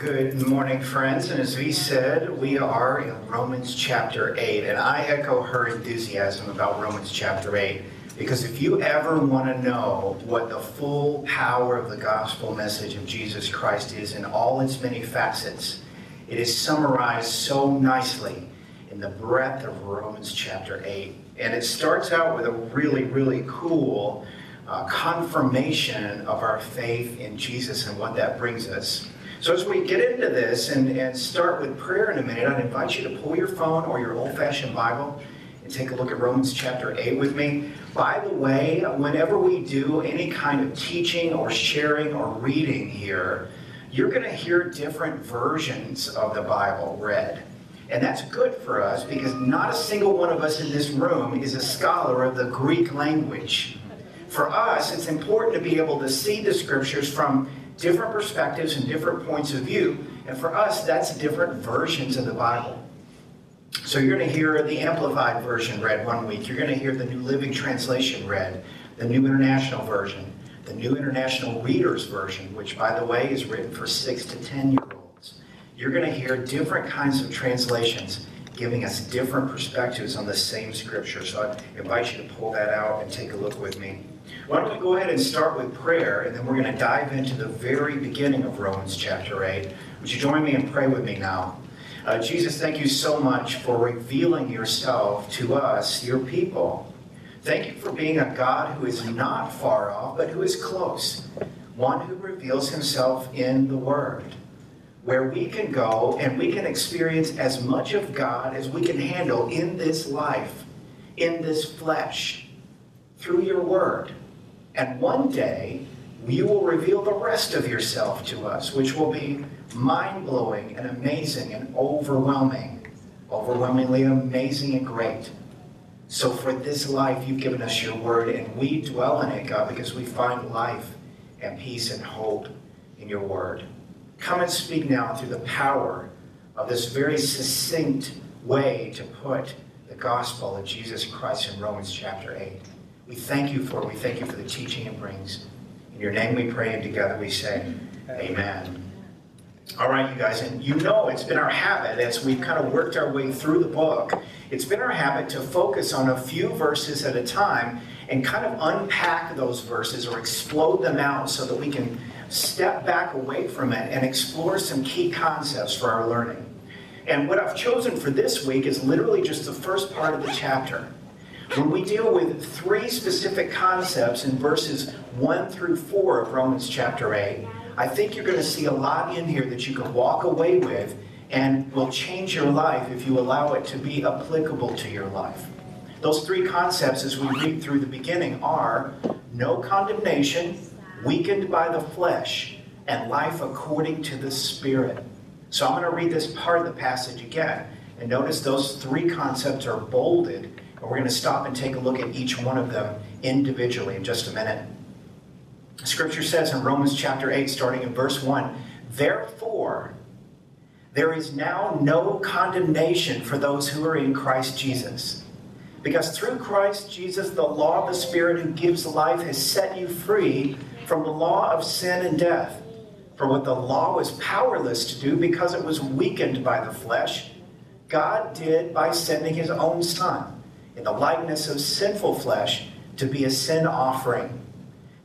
good morning, friends. And as we said, we are in Romans chapter 8. And I echo her enthusiasm about Romans chapter 8. Because if you ever want to know what the full power of the gospel message of Jesus Christ is in all its many facets, it is summarized so nicely in the breadth of Romans chapter 8. And it starts out with a really, really cool uh, confirmation of our faith in Jesus and what that brings us. So as we get into this and, and start with prayer in a minute, I'd invite you to pull your phone or your old-fashioned Bible and take a look at Romans chapter 8 with me. By the way, whenever we do any kind of teaching or sharing or reading here, you're going to hear different versions of the Bible read. And that's good for us because not a single one of us in this room is a scholar of the Greek language. For us, it's important to be able to see the scriptures from different perspectives and different points of view. And for us, that's different versions of the Bible. So you're going to hear the Amplified Version read one week. You're going to hear the New Living Translation read, the New International Version, the New International Reader's Version, which, by the way, is written for 6 to 10 year olds. You're going to hear different kinds of translations giving us different perspectives on the same scripture. So I invite you to pull that out and take a look with me. Why don't we go ahead and start with prayer, and then we're going to dive into the very beginning of Romans chapter 8. Would you join me and pray with me now? Uh, Jesus, thank you so much for revealing yourself to us, your people. Thank you for being a God who is not far off, but who is close, one who reveals himself in the Word, where we can go and we can experience as much of God as we can handle in this life, in this flesh, through your Word. And one day, you will reveal the rest of yourself to us, which will be mind blowing and amazing and overwhelming, overwhelmingly amazing and great. So, for this life, you've given us your word, and we dwell in it, God, because we find life and peace and hope in your word. Come and speak now through the power of this very succinct way to put the gospel of Jesus Christ in Romans chapter 8. We thank you for it. We thank you for the teaching it brings. In your name we pray, and together we say, Amen. All right, you guys, and you know it's been our habit as we've kind of worked our way through the book. It's been our habit to focus on a few verses at a time and kind of unpack those verses or explode them out so that we can step back away from it and explore some key concepts for our learning. And what I've chosen for this week is literally just the first part of the chapter. When we deal with three specific concepts in verses 1 through 4 of Romans chapter 8, I think you're going to see a lot in here that you can walk away with and will change your life if you allow it to be applicable to your life. Those three concepts, as we read through the beginning, are no condemnation, weakened by the flesh, and life according to the Spirit. So I'm going to read this part of the passage again. And notice those three concepts are bolded and we're going to stop and take a look at each one of them individually in just a minute. Scripture says in Romans chapter 8, starting in verse 1 Therefore, there is now no condemnation for those who are in Christ Jesus. Because through Christ Jesus, the law of the Spirit who gives life has set you free from the law of sin and death. For what the law was powerless to do because it was weakened by the flesh, God did by sending his own Son in the likeness of sinful flesh to be a sin offering.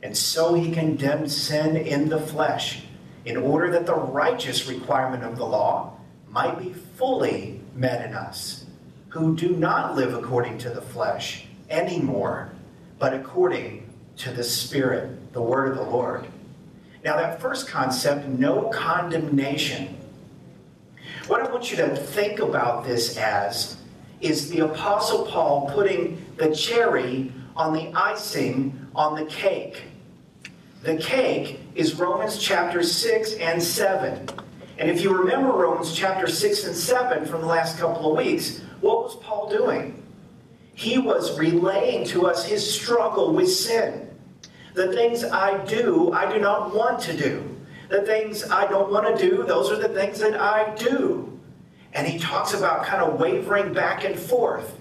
And so he condemned sin in the flesh, in order that the righteous requirement of the law might be fully met in us, who do not live according to the flesh anymore, but according to the Spirit, the word of the Lord. Now, that first concept, no condemnation. What I want you to think about this as is the Apostle Paul putting the cherry on the icing on the cake. The cake is Romans chapter 6 and 7. And if you remember Romans chapter 6 and 7 from the last couple of weeks, what was Paul doing? He was relaying to us his struggle with sin. The things I do, I do not want to do. The things I don't want to do, those are the things that I do. And he talks about kind of wavering back and forth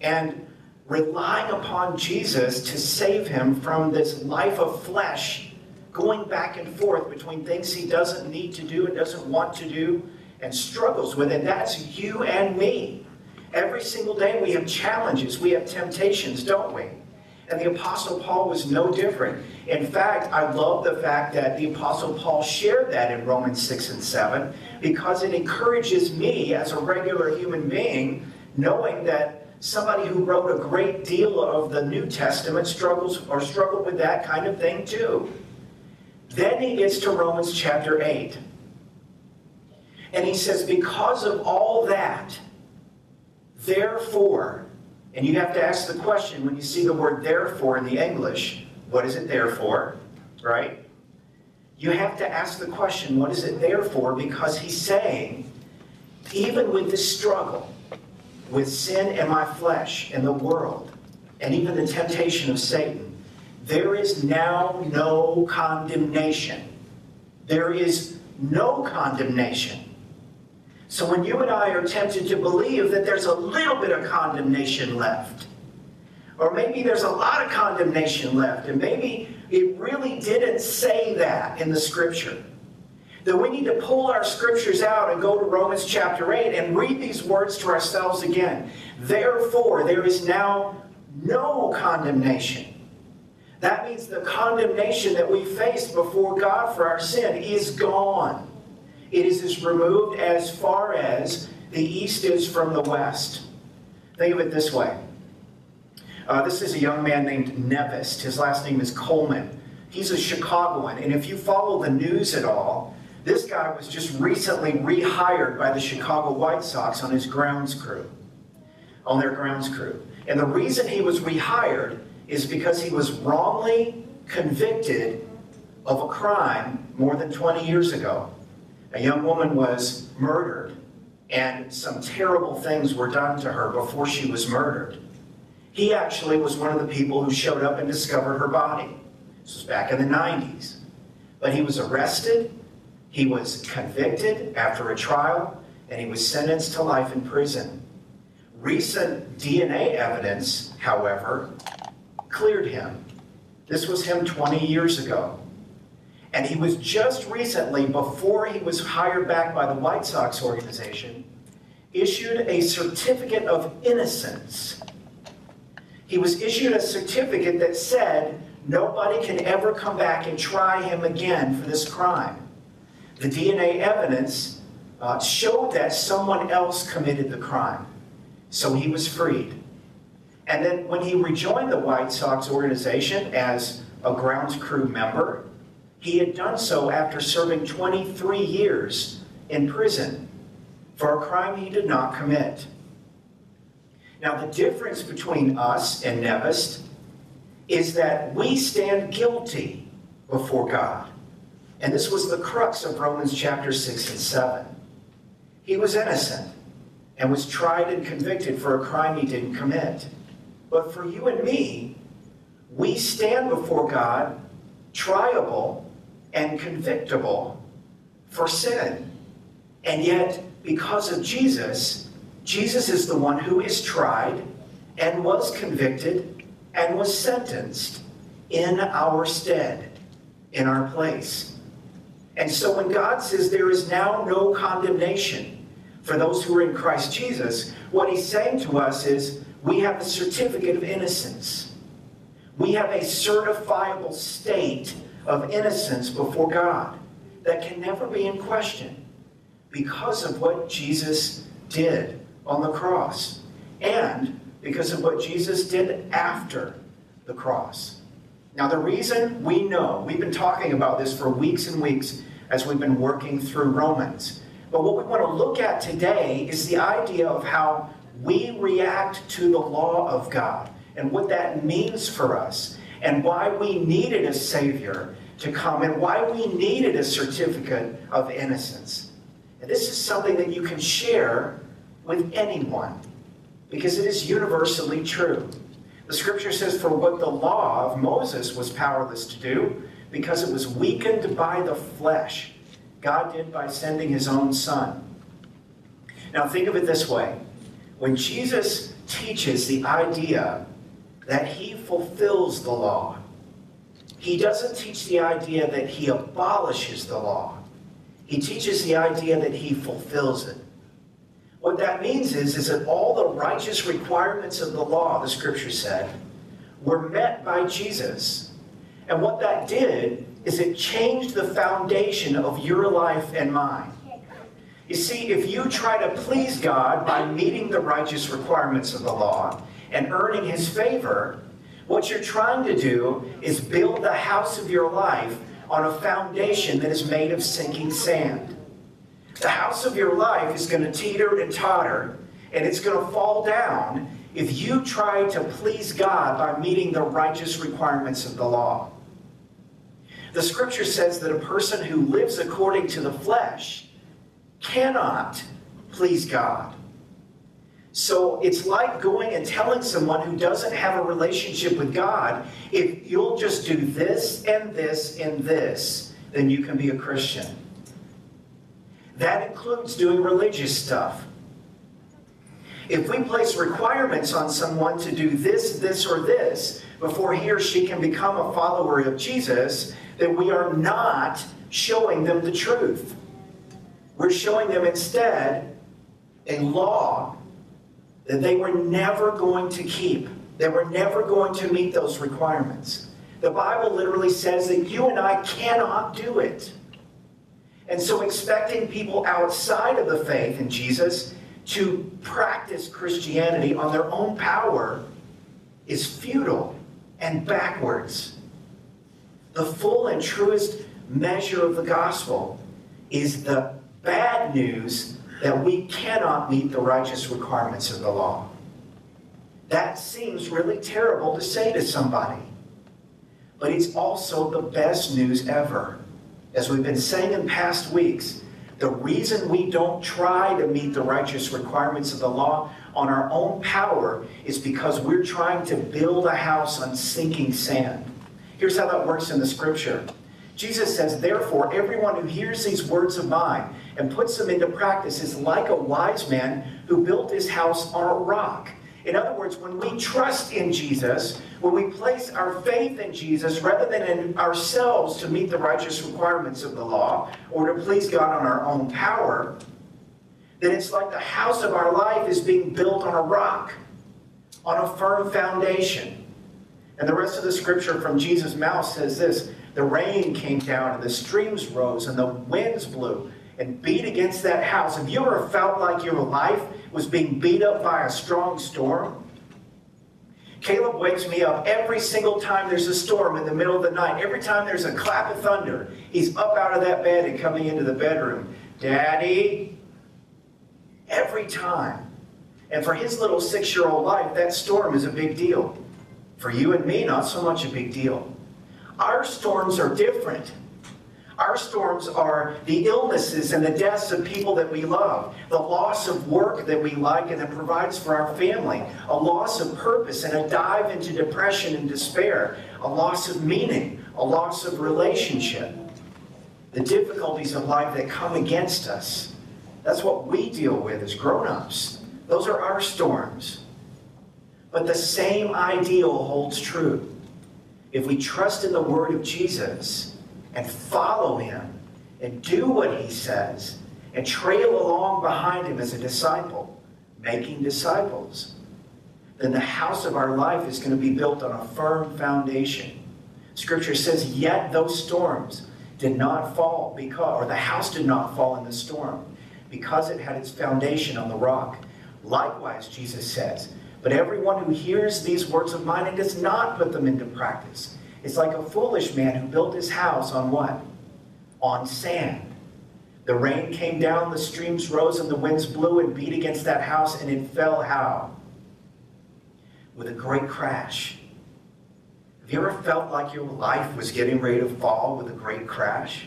and relying upon Jesus to save him from this life of flesh going back and forth between things he doesn't need to do and doesn't want to do and struggles with it. That's you and me. Every single day we have challenges, we have temptations, don't we? And the Apostle Paul was no different. In fact, I love the fact that the Apostle Paul shared that in Romans 6 and 7 because it encourages me as a regular human being, knowing that somebody who wrote a great deal of the New Testament struggles or struggled with that kind of thing too. Then he gets to Romans chapter 8. And he says, Because of all that, therefore, and you have to ask the question when you see the word therefore in the English, what is it there for? Right? You have to ask the question, what is it there for? Because he's saying, even with the struggle with sin and my flesh and the world, and even the temptation of Satan, there is now no condemnation. There is no condemnation. So when you and I are tempted to believe that there's a little bit of condemnation left, or maybe there's a lot of condemnation left, and maybe it really didn't say that in the scripture, That we need to pull our scriptures out and go to Romans chapter 8 and read these words to ourselves again. Therefore, there is now no condemnation that means the condemnation that we faced before God for our sin is gone. It is as removed as far as the east is from the west. Think of it this way. Uh, this is a young man named Nevis. His last name is Coleman. He's a Chicagoan, and if you follow the news at all, this guy was just recently rehired by the Chicago White Sox on his grounds crew, on their grounds crew. And the reason he was rehired is because he was wrongly convicted of a crime more than 20 years ago. A young woman was murdered, and some terrible things were done to her before she was murdered. He actually was one of the people who showed up and discovered her body. This was back in the 90s. But he was arrested, he was convicted after a trial, and he was sentenced to life in prison. Recent DNA evidence, however, cleared him. This was him 20 years ago. And he was just recently, before he was hired back by the White Sox organization, issued a certificate of innocence. He was issued a certificate that said nobody can ever come back and try him again for this crime. The DNA evidence uh, showed that someone else committed the crime. So he was freed. And then when he rejoined the White Sox organization as a grounds crew member, he had done so after serving 23 years in prison for a crime he did not commit. Now, the difference between us and Nevest is that we stand guilty before God. And this was the crux of Romans chapter 6 and 7. He was innocent and was tried and convicted for a crime he didn't commit. But for you and me, we stand before God triable and convictable for sin. And yet, because of Jesus, Jesus is the one who is tried and was convicted and was sentenced in our stead, in our place. And so when God says there is now no condemnation for those who are in Christ Jesus, what he's saying to us is we have a certificate of innocence. We have a certifiable state of innocence before God that can never be in question because of what Jesus did on the cross and because of what Jesus did after the cross. Now, the reason we know, we've been talking about this for weeks and weeks as we've been working through Romans. But what we want to look at today is the idea of how we react to the law of God and what that means for us and why we needed a Savior to come and why we needed a certificate of innocence. And this is something that you can share with anyone because it is universally true. The scripture says, For what the law of Moses was powerless to do, because it was weakened by the flesh, God did by sending his own Son. Now, think of it this way when Jesus teaches the idea that he fulfills the law, he doesn't teach the idea that he abolishes the law. He teaches the idea that he fulfills it. What that means is, is that all the righteous requirements of the law, the scripture said, were met by Jesus. And what that did is it changed the foundation of your life and mine. You see, if you try to please God by meeting the righteous requirements of the law and earning his favor, what you're trying to do is build the house of your life on a foundation that is made of sinking sand. The house of your life is going to teeter and totter, and it's going to fall down if you try to please God by meeting the righteous requirements of the law. The scripture says that a person who lives according to the flesh cannot please God. So it's like going and telling someone who doesn't have a relationship with God, if you'll just do this and this and this, then you can be a Christian. That includes doing religious stuff. If we place requirements on someone to do this, this, or this before he or she can become a follower of Jesus, then we are not showing them the truth. We're showing them instead a law that they were never going to keep. They were never going to meet those requirements. The Bible literally says that you and I cannot do it. And so expecting people outside of the faith in Jesus to practice Christianity on their own power is futile and backwards. The full and truest measure of the gospel is the bad news that we cannot meet the righteous requirements of the law. That seems really terrible to say to somebody. But it's also the best news ever. As we've been saying in past weeks, the reason we don't try to meet the righteous requirements of the law on our own power is because we're trying to build a house on sinking sand. Here's how that works in the scripture Jesus says, Therefore, everyone who hears these words of mine and puts them into practice is like a wise man who built his house on a rock. In other words, when we trust in Jesus, when we place our faith in Jesus rather than in ourselves to meet the righteous requirements of the law or to please God on our own power, then it's like the house of our life is being built on a rock, on a firm foundation. And the rest of the scripture from Jesus' mouth says this the rain came down and the streams rose and the winds blew and beat against that house. Have you ever felt like your life was being beat up by a strong storm? Caleb wakes me up every single time there's a storm in the middle of the night. Every time there's a clap of thunder, he's up out of that bed and coming into the bedroom. Daddy, every time. And for his little six year old life, that storm is a big deal. For you and me, not so much a big deal. Our storms are different. Our storms are the illnesses and the deaths of people that we love, the loss of work that we like and that provides for our family, a loss of purpose and a dive into depression and despair, a loss of meaning, a loss of relationship, the difficulties of life that come against us. That's what we deal with as grown ups. Those are our storms. But the same ideal holds true. If we trust in the word of Jesus, and follow him and do what he says and trail along behind him as a disciple, making disciples, then the house of our life is going to be built on a firm foundation. Scripture says, Yet those storms did not fall because, or the house did not fall in the storm because it had its foundation on the rock. Likewise, Jesus says, But everyone who hears these words of mine and does not put them into practice it's like a foolish man who built his house on what? On sand. The rain came down, the streams rose, and the winds blew and beat against that house, and it fell how? With a great crash. Have you ever felt like your life was getting ready to fall with a great crash?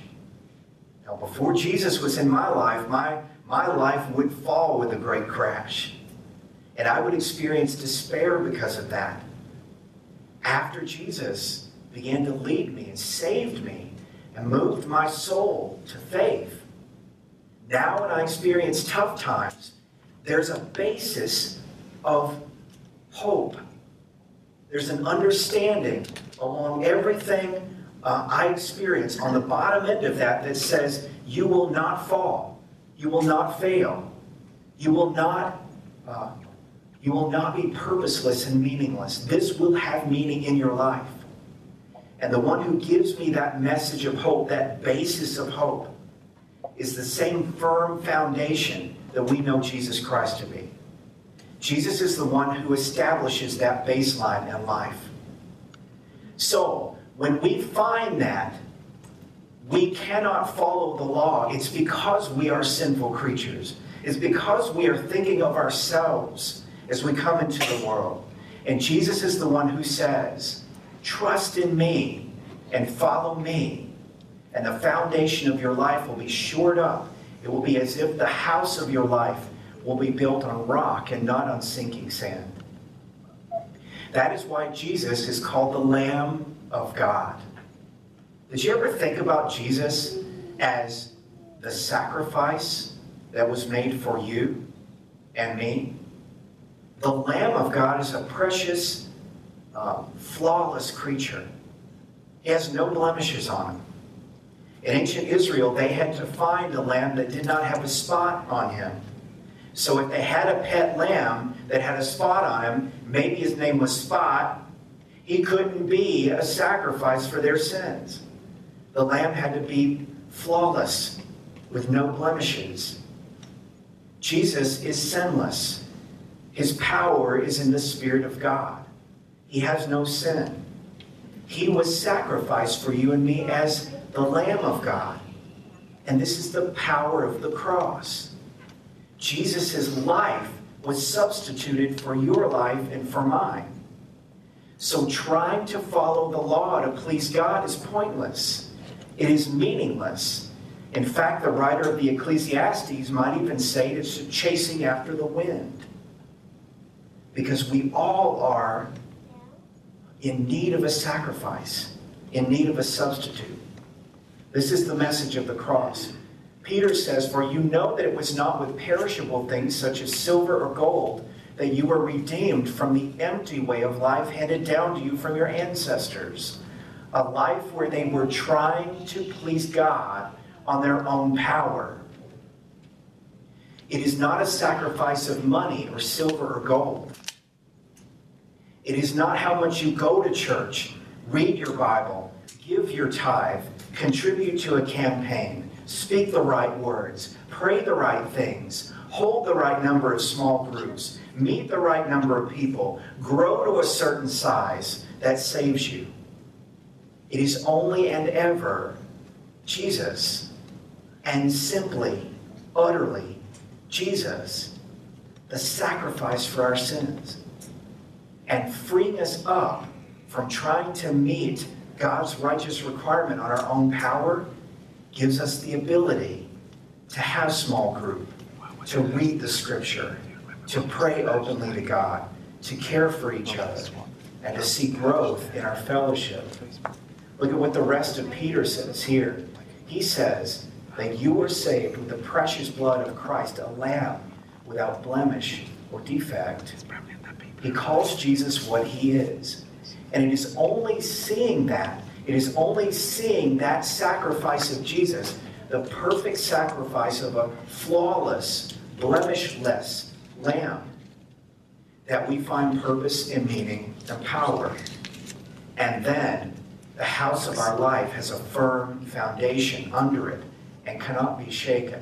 Now, before Jesus was in my life, my, my life would fall with a great crash. And I would experience despair because of that. After Jesus, began to lead me and saved me and moved my soul to faith. Now, when I experience tough times, there's a basis of hope. There's an understanding along everything uh, I experience on the bottom end of that that says, you will not fall, you will not fail, you will not, uh, you will not be purposeless and meaningless. This will have meaning in your life. And the one who gives me that message of hope, that basis of hope, is the same firm foundation that we know Jesus Christ to be. Jesus is the one who establishes that baseline in life. So, when we find that we cannot follow the law, it's because we are sinful creatures. It's because we are thinking of ourselves as we come into the world. And Jesus is the one who says, Trust in me and follow me, and the foundation of your life will be shored up. It will be as if the house of your life will be built on rock and not on sinking sand. That is why Jesus is called the Lamb of God. Did you ever think about Jesus as the sacrifice that was made for you and me? The Lamb of God is a precious, uh, flawless creature. He has no blemishes on him. In ancient Israel, they had to find a lamb that did not have a spot on him. So if they had a pet lamb that had a spot on him, maybe his name was Spot, he couldn't be a sacrifice for their sins. The lamb had to be flawless, with no blemishes. Jesus is sinless. His power is in the Spirit of God. He has no sin. He was sacrificed for you and me as the Lamb of God. And this is the power of the cross. Jesus' life was substituted for your life and for mine. So trying to follow the law to please God is pointless. It is meaningless. In fact, the writer of the Ecclesiastes might even say it's chasing after the wind. Because we all are in need of a sacrifice, in need of a substitute. This is the message of the cross. Peter says, For you know that it was not with perishable things such as silver or gold that you were redeemed from the empty way of life handed down to you from your ancestors, a life where they were trying to please God on their own power. It is not a sacrifice of money or silver or gold. It is not how much you go to church, read your Bible, give your tithe, contribute to a campaign, speak the right words, pray the right things, hold the right number of small groups, meet the right number of people, grow to a certain size that saves you. It is only and ever Jesus, and simply, utterly Jesus, the sacrifice for our sins and freeing us up from trying to meet God's righteous requirement on our own power gives us the ability to have small group, to read the scripture, to pray openly to God, to care for each other, and to see growth in our fellowship. Look at what the rest of Peter says here. He says that you were saved with the precious blood of Christ, a lamb without blemish or defect. He calls Jesus what he is. And it is only seeing that, it is only seeing that sacrifice of Jesus, the perfect sacrifice of a flawless, blemishless lamb, that we find purpose and meaning and power. And then the house of our life has a firm foundation under it and cannot be shaken.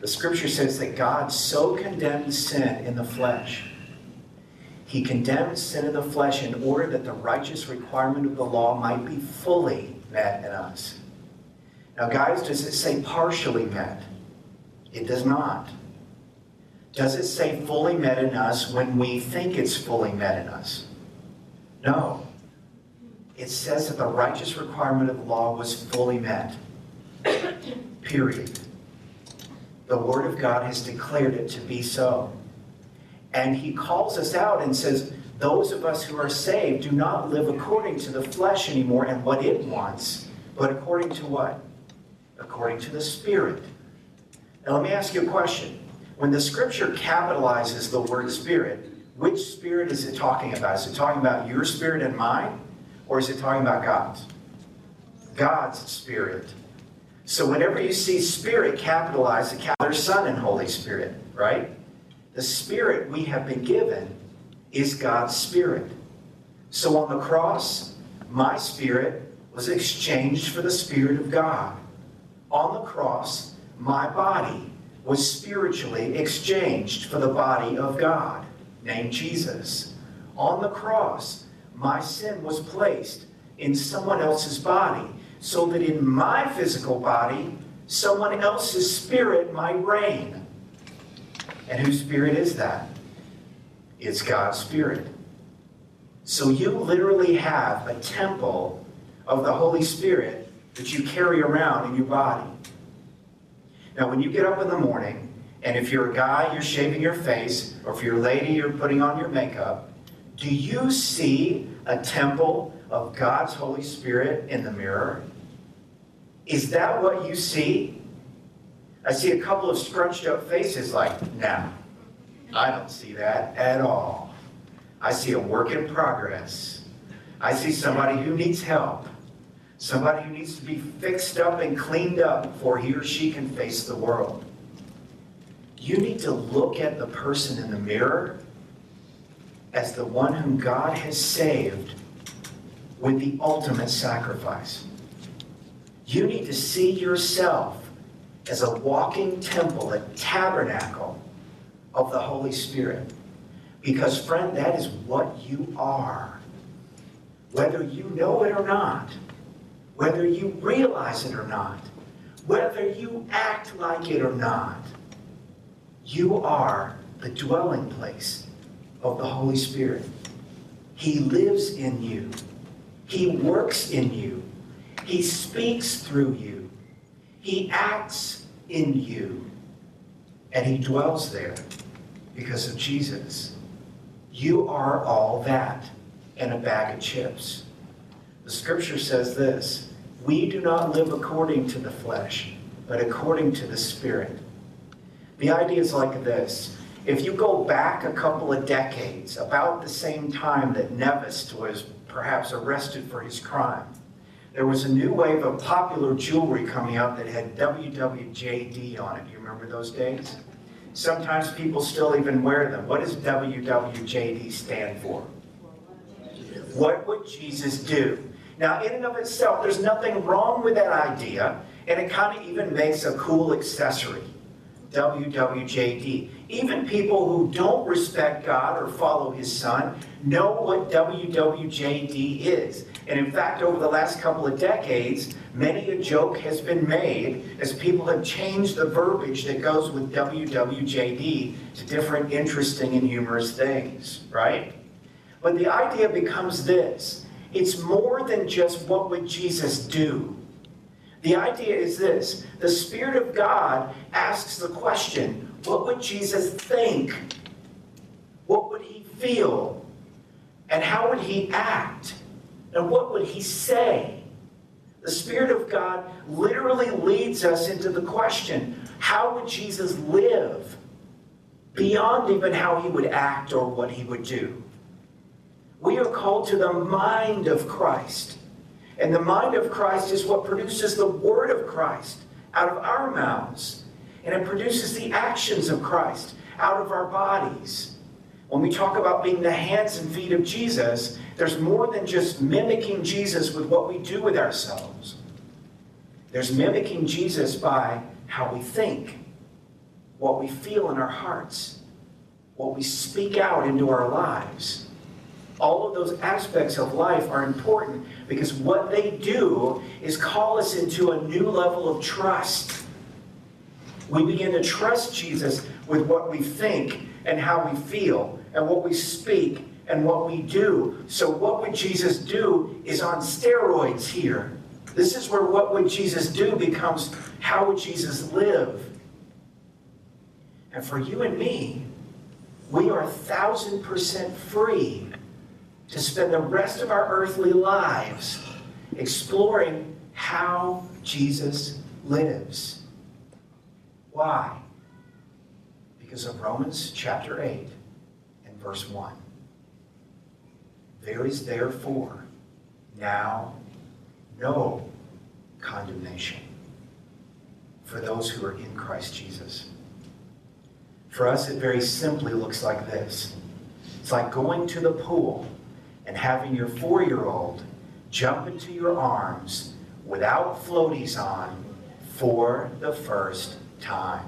The scripture says that God so condemned sin in the flesh. He condemned sin in the flesh in order that the righteous requirement of the law might be fully met in us. Now, guys, does it say partially met? It does not. Does it say fully met in us when we think it's fully met in us? No. It says that the righteous requirement of the law was fully met. Period. The Word of God has declared it to be so. And He calls us out and says, Those of us who are saved do not live according to the flesh anymore and what it wants, but according to what? According to the Spirit. Now, let me ask you a question. When the Scripture capitalizes the word Spirit, which Spirit is it talking about? Is it talking about your spirit and mine? or is it talking about God's? God's Spirit. So whenever you see Spirit capitalized, the Father, Son, and Holy Spirit, right? The Spirit we have been given is God's Spirit. So on the cross, my spirit was exchanged for the Spirit of God. On the cross, my body was spiritually exchanged for the body of God, named Jesus. On the cross, my sin was placed in someone else's body, so that in my physical body, someone else's spirit might reign. And whose spirit is that? It's God's spirit. So you literally have a temple of the Holy Spirit that you carry around in your body. Now, when you get up in the morning, and if you're a guy, you're shaving your face, or if you're a lady, you're putting on your makeup, do you see a temple of God's Holy Spirit in the mirror? Is that what you see? I see a couple of scrunched up faces like, no, I don't see that at all. I see a work in progress. I see somebody who needs help. Somebody who needs to be fixed up and cleaned up before he or she can face the world. You need to look at the person in the mirror as the one whom God has saved with the ultimate sacrifice. You need to see yourself as a walking temple, a tabernacle of the Holy Spirit. Because, friend, that is what you are. Whether you know it or not whether you realize it or not, whether you act like it or not, you are the dwelling place of the Holy Spirit. He lives in you. He works in you. He speaks through you. He acts in you. And he dwells there because of Jesus. You are all that and a bag of chips. The scripture says this we do not live according to the flesh, but according to the Spirit. The idea is like this. If you go back a couple of decades, about the same time that Nevis was perhaps arrested for his crime, there was a new wave of popular jewelry coming out that had WWJD on it. Do You remember those days? Sometimes people still even wear them. What does WWJD stand for? What would Jesus do? Now, in and of itself, there's nothing wrong with that idea, and it kind of even makes a cool accessory. WWJD. Even people who don't respect God or follow His Son know what WWJD is. And in fact, over the last couple of decades, many a joke has been made as people have changed the verbiage that goes with WWJD to different interesting and humorous things, right? But the idea becomes this it's more than just what would Jesus do. The idea is this the Spirit of God asks the question what would Jesus think? What would he feel? And how would he act? And what would he say? The Spirit of God literally leads us into the question how would Jesus live beyond even how he would act or what he would do? We are called to the mind of Christ. And the mind of Christ is what produces the word of Christ out of our mouths. And it produces the actions of Christ out of our bodies. When we talk about being the hands and feet of Jesus, there's more than just mimicking Jesus with what we do with ourselves. There's mimicking Jesus by how we think, what we feel in our hearts, what we speak out into our lives. All of those aspects of life are important because what they do is call us into a new level of trust. We begin to trust Jesus with what we think and how we feel and what we speak and what we do. So, what would Jesus do is on steroids here. This is where what would Jesus do becomes how would Jesus live? And for you and me, we are thousand percent free to spend the rest of our earthly lives exploring how Jesus lives. Why? Because of Romans chapter 8 and verse 1. There is therefore now no condemnation for those who are in Christ Jesus. For us, it very simply looks like this it's like going to the pool and having your four year old jump into your arms without floaties on for the first time.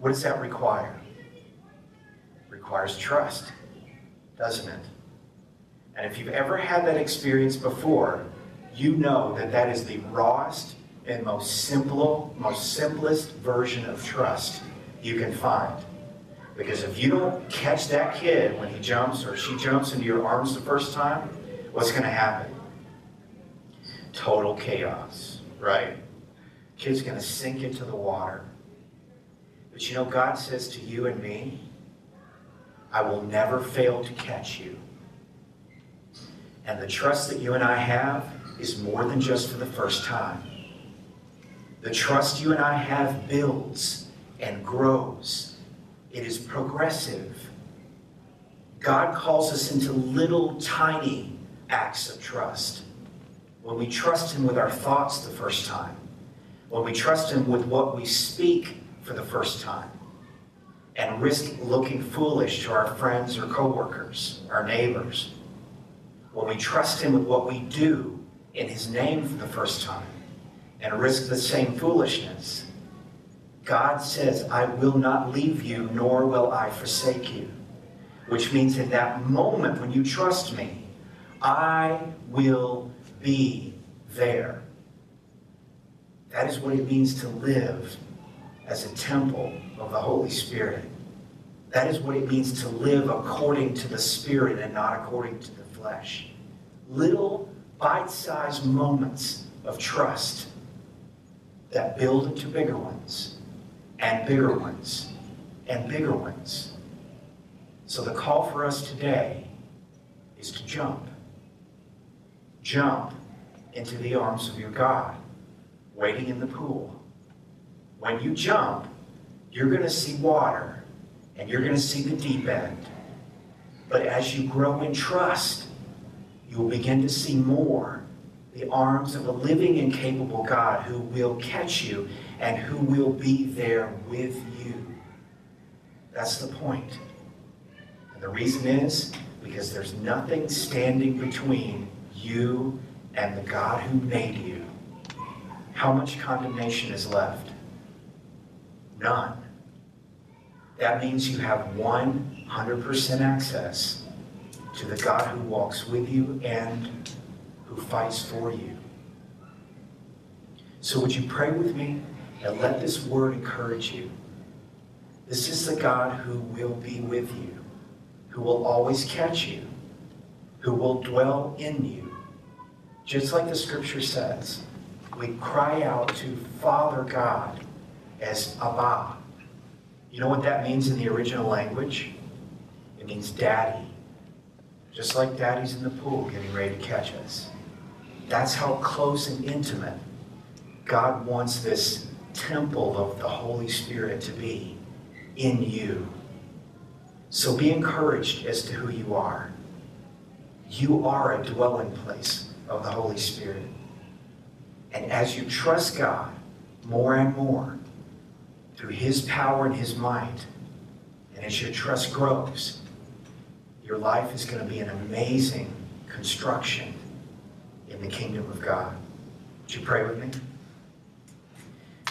What does that require? It requires trust, doesn't it? And if you've ever had that experience before, you know that that is the rawest and most simple, most simplest version of trust you can find. Because if you don't catch that kid when he jumps or she jumps into your arms the first time, what's going to happen? Total chaos, right? Kid's going to sink into the water. But you know, God says to you and me, I will never fail to catch you. And the trust that you and I have is more than just for the first time. The trust you and I have builds and grows. It is progressive. God calls us into little tiny acts of trust. When we trust Him with our thoughts the first time, when we trust Him with what we speak for the first time, and risk looking foolish to our friends or coworkers, our neighbors, when we trust Him with what we do in His name for the first time, and risk the same foolishness, God says, I will not leave you, nor will I forsake you. Which means in that moment when you trust me, I will be there. That is what it means to live as a temple of the Holy Spirit. That is what it means to live according to the Spirit and not according to the flesh. Little bite sized moments of trust that build into bigger ones, and bigger ones, and bigger ones. So the call for us today is to jump. Jump into the arms of your God, waiting in the pool. When you jump, you're going to see water and you're going to see the deep end. But as you grow in trust, you will begin to see more the arms of a living and capable God who will catch you and who will be there with you. That's the point. And the reason is because there's nothing standing between you and the God who made you. How much condemnation is left? None. That means you have 100% access to the God who walks with you and who fights for you. So, would you pray with me and let this word encourage you? This is the God who will be with you, who will always catch you, who will dwell in you. Just like the scripture says, we cry out to Father God as Abba. You know what that means in the original language? It means daddy. Just like daddy's in the pool getting ready to catch us. That's how close and intimate God wants this temple of the Holy Spirit to be in you. So be encouraged as to who you are. You are a dwelling place of the Holy Spirit. And as you trust God more and more through His power and His might, and as your trust grows, your life is going to be an amazing construction in the kingdom of God. Would you pray with me?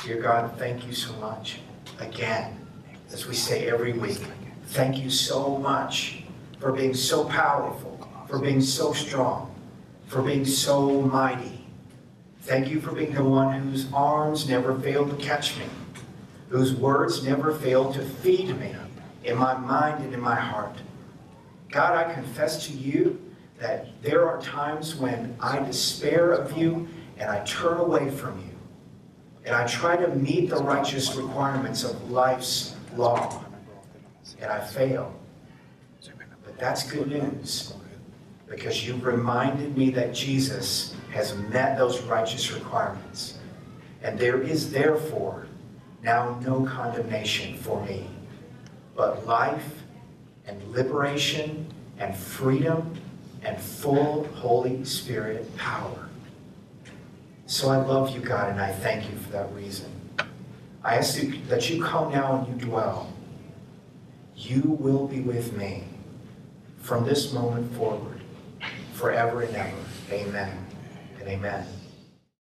Dear God, thank you so much. Again, as we say every week, thank you so much for being so powerful, for being so strong, for being so mighty. Thank you for being the one whose arms never fail to catch me, whose words never fail to feed me in my mind and in my heart. God, I confess to you that there are times when I despair of you and I turn away from you. And I try to meet the righteous requirements of life's law. And I fail. But that's good news. Because you've reminded me that Jesus has met those righteous requirements. And there is therefore now no condemnation for me, but life and liberation and freedom and full Holy Spirit power. So I love you, God, and I thank you for that reason. I ask you that you come now and you dwell. You will be with me from this moment forward, forever and ever. Amen and amen.